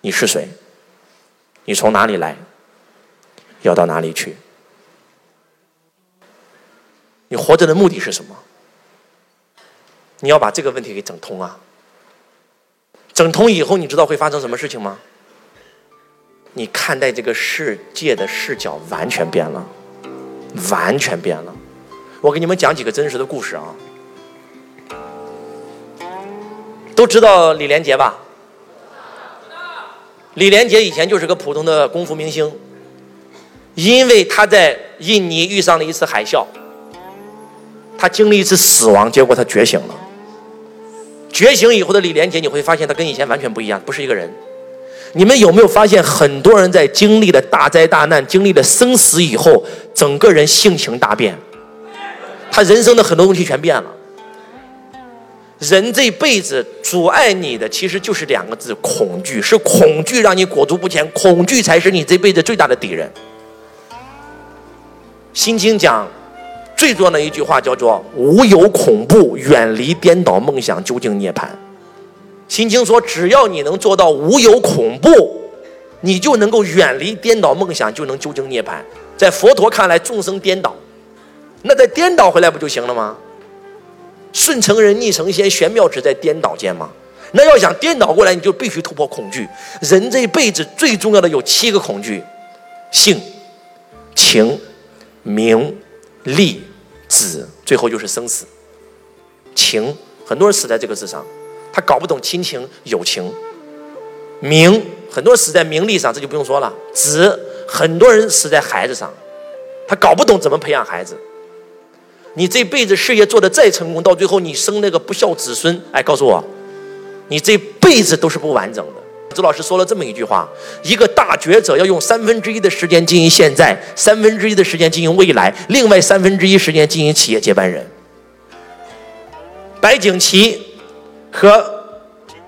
你是谁？你从哪里来？要到哪里去？你活着的目的是什么？你要把这个问题给整通啊！整通以后，你知道会发生什么事情吗？你看待这个世界的视角完全变了，完全变了。我给你们讲几个真实的故事啊。都知道李连杰吧？李连杰以前就是个普通的功夫明星，因为他在印尼遇上了一次海啸，他经历一次死亡，结果他觉醒了。觉醒以后的李连杰，你会发现他跟以前完全不一样，不是一个人。你们有没有发现，很多人在经历了大灾大难、经历了生死以后，整个人性情大变，他人生的很多东西全变了。人这辈子阻碍你的其实就是两个字：恐惧。是恐惧让你裹足不前，恐惧才是你这辈子最大的敌人。心经讲最重要的一句话叫做“无有恐怖，远离颠倒梦想，究竟涅槃”。心经说，只要你能做到无有恐怖，你就能够远离颠倒梦想，就能究竟涅槃。在佛陀看来，众生颠倒，那再颠倒回来不就行了吗？顺成人，逆成仙，玄妙只在颠倒间吗？那要想颠倒过来，你就必须突破恐惧。人这一辈子最重要的有七个恐惧：性、情、名、利、子，最后就是生死。情，很多人死在这个字上，他搞不懂亲情、友情；名，很多人死在名利上，这就不用说了；子，很多人死在孩子上，他搞不懂怎么培养孩子。你这辈子事业做得再成功，到最后你生那个不孝子孙，哎，告诉我，你这辈子都是不完整的。周老师说了这么一句话：一个大决策要用三分之一的时间经营现在，三分之一的时间经营未来，另外三分之一时间经营企业接班人。白景琦和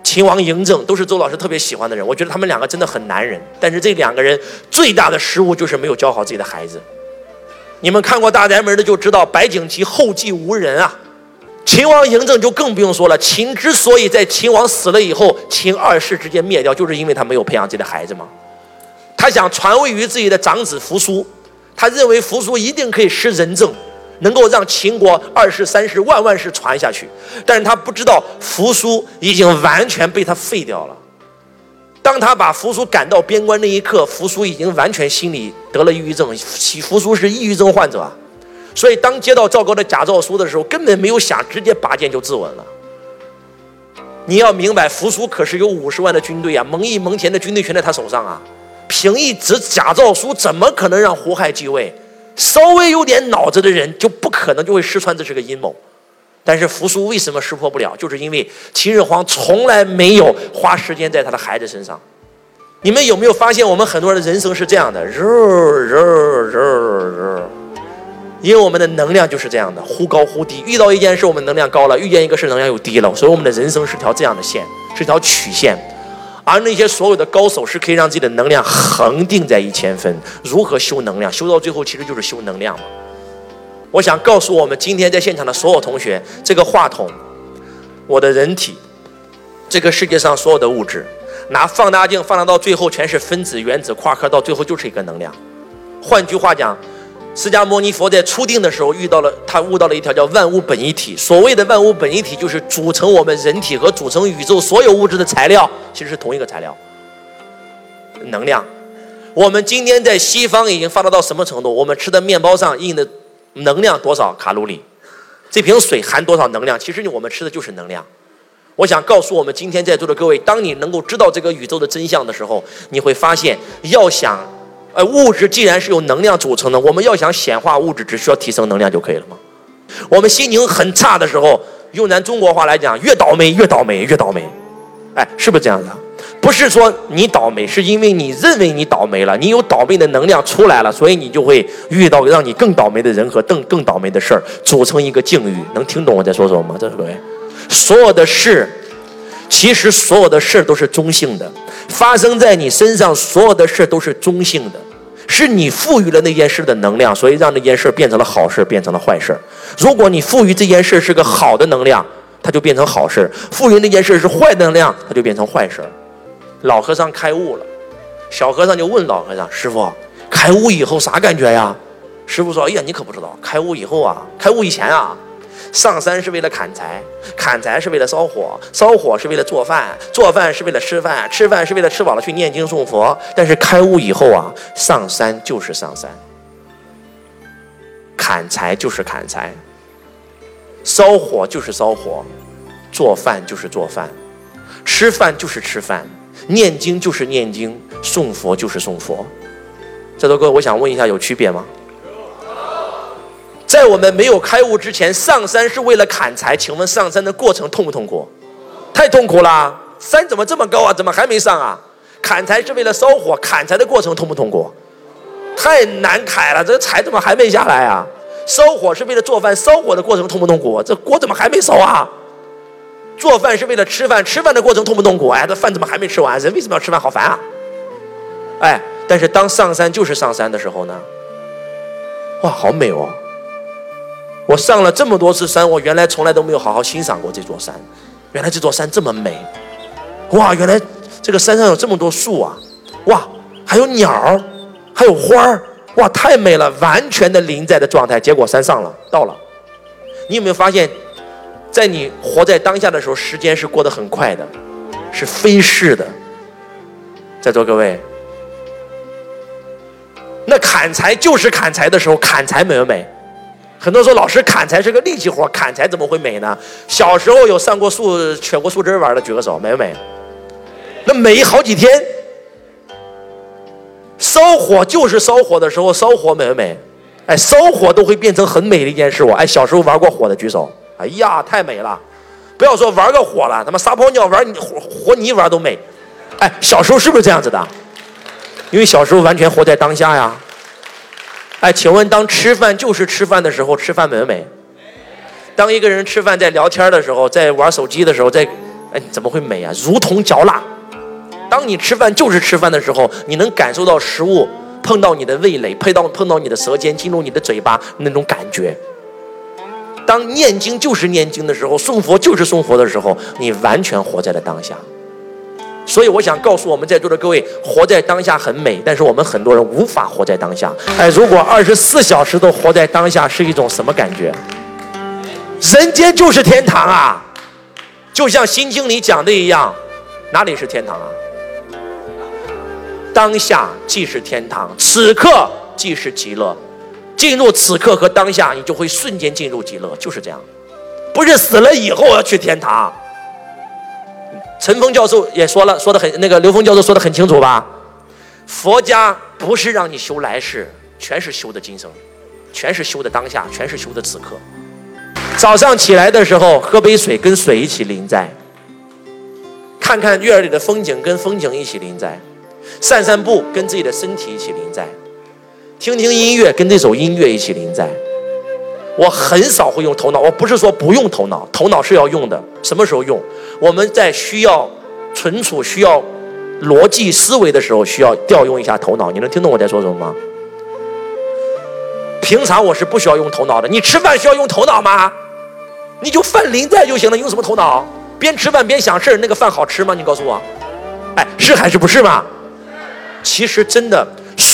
秦王嬴政都是周老师特别喜欢的人，我觉得他们两个真的很男人。但是这两个人最大的失误就是没有教好自己的孩子。你们看过《大宅门》的就知道，白景琦后继无人啊。秦王嬴政就更不用说了。秦之所以在秦王死了以后，秦二世直接灭掉，就是因为他没有培养自己的孩子吗？他想传位于自己的长子扶苏，他认为扶苏一定可以施仁政，能够让秦国二世、三世、万万世传下去。但是他不知道扶苏已经完全被他废掉了。当他把扶苏赶到边关那一刻，扶苏已经完全心里得了抑郁症。扶苏是抑郁症患者，所以当接到赵高的假诏书的时候，根本没有想，直接拔剑就自刎了。你要明白，扶苏可是有五十万的军队啊，蒙毅、蒙恬的军队全在他手上啊。凭一纸假诏书，怎么可能让胡亥继位？稍微有点脑子的人，就不可能就会失传这是个阴谋。但是扶苏为什么识破不了？就是因为秦始皇从来没有花时间在他的孩子身上。你们有没有发现，我们很多人的人生是这样的，肉肉肉肉，因为我们的能量就是这样的，忽高忽低。遇到一件事，我们能量高了；遇见一个事，能量又低了。所以我们的人生是条这样的线，是条曲线。而那些所有的高手是可以让自己的能量恒定在一千分。如何修能量？修到最后其实就是修能量嘛。我想告诉我们今天在现场的所有同学，这个话筒，我的人体，这个世界上所有的物质，拿放大镜放大到最后全是分子、原子、夸克，到最后就是一个能量。换句话讲，释迦牟尼佛在初定的时候遇到了，他悟到了一条叫万物本一体。所谓的万物本一体，就是组成我们人体和组成宇宙所有物质的材料，其实是同一个材料，能量。我们今天在西方已经发达到什么程度？我们吃的面包上印的。能量多少卡路里？这瓶水含多少能量？其实我们吃的就是能量。我想告诉我们今天在座的各位，当你能够知道这个宇宙的真相的时候，你会发现，要想，呃，物质既然是由能量组成的，我们要想显化物质，只需要提升能量就可以了吗？我们心情很差的时候，用咱中国话来讲，越倒霉越倒霉越倒霉，哎，是不是这样的？不是说你倒霉，是因为你认为你倒霉了，你有倒霉的能量出来了，所以你就会遇到让你更倒霉的人和更更倒霉的事儿，组成一个境遇。能听懂我在说什么吗？这是各位，所有的事，其实所有的事都是中性的，发生在你身上，所有的事都是中性的，是你赋予了那件事的能量，所以让那件事变成了好事，变成了坏事。如果你赋予这件事是个好的能量，它就变成好事；赋予那件事是坏能量，它就变成坏事。老和尚开悟了，小和尚就问老和尚：“师傅，开悟以后啥感觉呀？”师傅说：“哎呀，你可不知道，开悟以后啊，开悟以前啊，上山是为了砍柴，砍柴是为了烧火，烧火是为了做饭，做饭是为了吃饭，吃饭是为了吃饱了去念经诵佛。但是开悟以后啊，上山就是上山，砍柴就是砍柴，烧火就是烧火，做饭就是做饭，吃饭就是吃饭，念经就是念经，诵佛就是诵佛。在座各位，我想问一下，有区别吗？”在我们没有开悟之前，上山是为了砍柴。请问上山的过程痛不痛苦？太痛苦了！山怎么这么高啊？怎么还没上啊？砍柴是为了烧火，砍柴的过程痛不痛苦？太难砍了，这柴怎么还没下来啊？烧火是为了做饭，烧火的过程痛不痛苦？这锅怎么还没烧啊？做饭是为了吃饭，吃饭的过程痛不痛苦？哎，这饭怎么还没吃完？人为什么要吃饭？好烦啊！哎，但是当上山就是上山的时候呢？哇，好美哦！我上了这么多次山，我原来从来都没有好好欣赏过这座山。原来这座山这么美，哇！原来这个山上有这么多树啊，哇！还有鸟儿，还有花儿，哇！太美了，完全的临在的状态。结果山上了，到了。你有没有发现，在你活在当下的时候，时间是过得很快的，是飞逝的。在座各位，那砍柴就是砍柴的时候，砍柴美不美？很多说老师砍柴是个力气活，砍柴怎么会美呢？小时候有上过树、扯过树枝玩的，举个手，美不美？那美好几天。烧火就是烧火的时候，烧火美不美？哎，烧火都会变成很美的一件事。我哎，小时候玩过火的举手。哎呀，太美了！不要说玩个火了，他妈撒泡尿玩活活泥玩都美。哎，小时候是不是这样子的？因为小时候完全活在当下呀。哎，请问当吃饭就是吃饭的时候，吃饭美不美？当一个人吃饭在聊天的时候，在玩手机的时候，在，哎，怎么会美啊？如同嚼蜡。当你吃饭就是吃饭的时候，你能感受到食物碰到你的味蕾，碰到碰到你的舌尖，进入你的嘴巴那种感觉。当念经就是念经的时候，送佛就是送佛的时候，你完全活在了当下。所以我想告诉我们在座的各位，活在当下很美，但是我们很多人无法活在当下。哎，如果二十四小时都活在当下，是一种什么感觉？人间就是天堂啊！就像《心经》里讲的一样，哪里是天堂啊？当下即是天堂，此刻即是极乐。进入此刻和当下，你就会瞬间进入极乐，就是这样。不是死了以后要去天堂。陈峰教授也说了，说的很那个刘峰教授说的很清楚吧？佛家不是让你修来世，全是修的今生，全是修的当下，全是修的此刻。早上起来的时候，喝杯水，跟水一起临在；看看院里的风景，跟风景一起临在；散散步，跟自己的身体一起临在；听听音乐，跟这首音乐一起临在。我很少会用头脑，我不是说不用头脑，头脑是要用的。什么时候用？我们在需要存储、需要逻辑思维的时候，需要调用一下头脑。你能听懂我在说什么吗？平常我是不需要用头脑的。你吃饭需要用头脑吗？你就饭临在就行了，用什么头脑？边吃饭边想事儿，那个饭好吃吗？你告诉我，哎，是还是不是嘛？其实真的，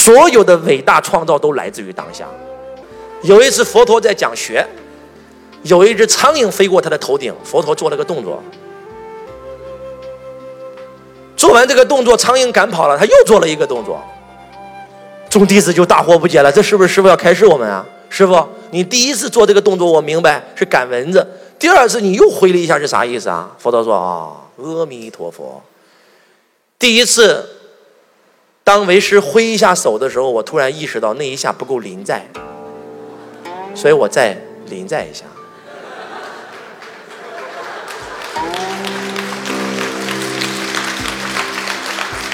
所有的伟大创造都来自于当下。有一次，佛陀在讲学，有一只苍蝇飞过他的头顶，佛陀做了个动作。做完这个动作，苍蝇赶跑了，他又做了一个动作。众弟子就大惑不解了：这是不是师傅要开示我们啊？师傅，你第一次做这个动作，我明白是赶蚊子；第二次你又挥了一下，是啥意思啊？佛陀说：啊，阿弥陀佛。第一次，当为师挥一下手的时候，我突然意识到那一下不够临在。所以我再临在一下。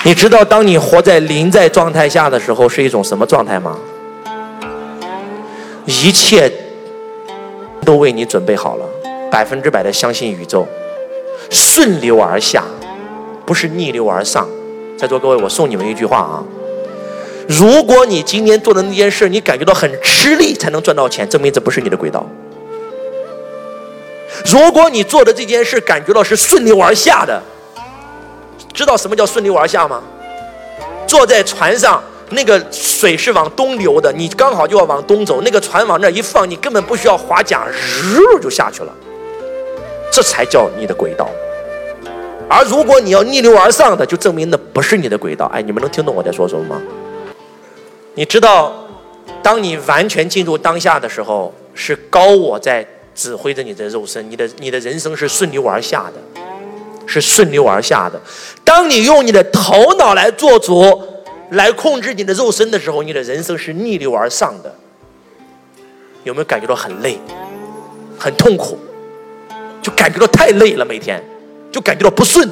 你知道，当你活在临在状态下的时候，是一种什么状态吗？一切都为你准备好了，百分之百的相信宇宙，顺流而下，不是逆流而上。在座各位，我送你们一句话啊。如果你今天做的那件事，你感觉到很吃力才能赚到钱，证明这不是你的轨道。如果你做的这件事感觉到是顺流而下的，知道什么叫顺流而下吗？坐在船上，那个水是往东流的，你刚好就要往东走，那个船往那一放，你根本不需要划桨，日就下去了。这才叫你的轨道。而如果你要逆流而上的，就证明那不是你的轨道。哎，你们能听懂我在说什么吗？你知道，当你完全进入当下的时候，是高我在指挥着你的肉身，你的你的人生是顺流而下的，是顺流而下的。当你用你的头脑来做主，来控制你的肉身的时候，你的人生是逆流而上的。有没有感觉到很累，很痛苦？就感觉到太累了，每天就感觉到不顺。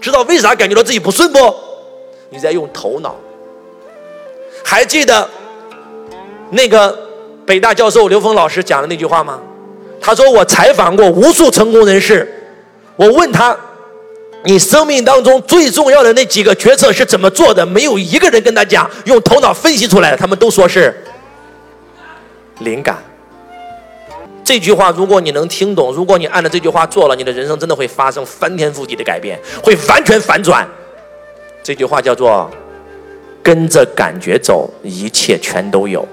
知道为啥感觉到自己不顺不？你在用头脑。还记得那个北大教授刘峰老师讲的那句话吗？他说：“我采访过无数成功人士，我问他，你生命当中最重要的那几个决策是怎么做的？没有一个人跟他讲用头脑分析出来的，他们都说是灵感。这句话，如果你能听懂，如果你按照这句话做了，你的人生真的会发生翻天覆地的改变，会完全反转。这句话叫做。”跟着感觉走，一切全都有。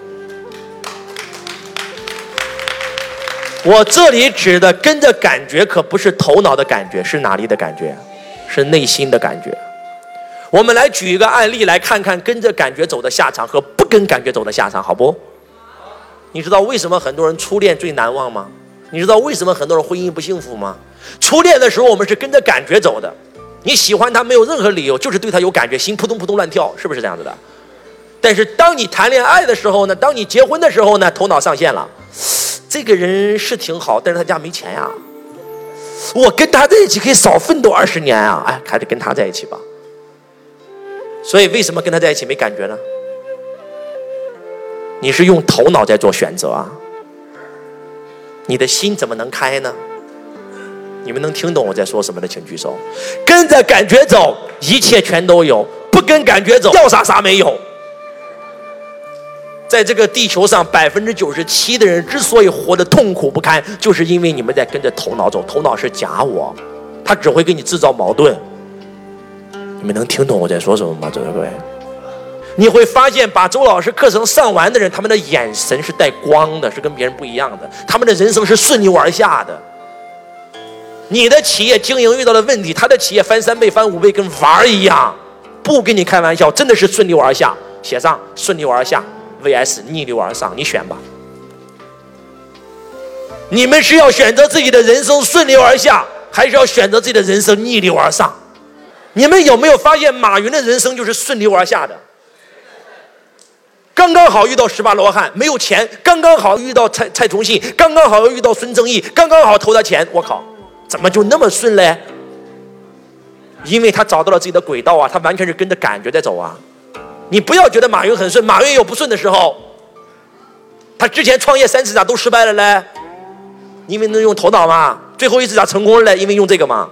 我这里指的跟着感觉，可不是头脑的感觉，是哪里的感觉？是内心的感觉。我们来举一个案例，来看看跟着感觉走的下场和不跟感觉走的下场，好不？你知道为什么很多人初恋最难忘吗？你知道为什么很多人婚姻不幸福吗？初恋的时候，我们是跟着感觉走的。你喜欢他没有任何理由，就是对他有感觉，心扑通扑通乱跳，是不是这样子的？但是当你谈恋爱的时候呢？当你结婚的时候呢？头脑上线了，这个人是挺好，但是他家没钱呀。我跟他在一起可以少奋斗二十年啊！哎，还是跟他在一起吧。所以为什么跟他在一起没感觉呢？你是用头脑在做选择啊，你的心怎么能开呢？你们能听懂我在说什么的，请举手。跟着感觉走，一切全都有；不跟感觉走，要啥啥没有。在这个地球上，百分之九十七的人之所以活得痛苦不堪，就是因为你们在跟着头脑走。头脑是假我，他只会给你制造矛盾。你们能听懂我在说什么吗？各位，你会发现，把周老师课程上完的人，他们的眼神是带光的，是跟别人不一样的。他们的人生是顺流而下的。你的企业经营遇到了问题，他的企业翻三倍、翻五倍，跟玩儿一样，不跟你开玩笑，真的是顺流而下。写上顺流而下 vs 逆流而上，你选吧。你们是要选择自己的人生顺流而下，还是要选择自己的人生逆流而上？你们有没有发现，马云的人生就是顺流而下的？刚刚好遇到十八罗汉，没有钱；刚刚好遇到蔡蔡崇信，刚刚好又遇到孙正义，刚刚好投他钱。我靠！怎么就那么顺嘞？因为他找到了自己的轨道啊，他完全是跟着感觉在走啊。你不要觉得马云很顺，马云有不顺的时候。他之前创业三次咋都失败了嘞？因为能用头脑嘛。最后一次咋成功了嘞？因为用这个嘛。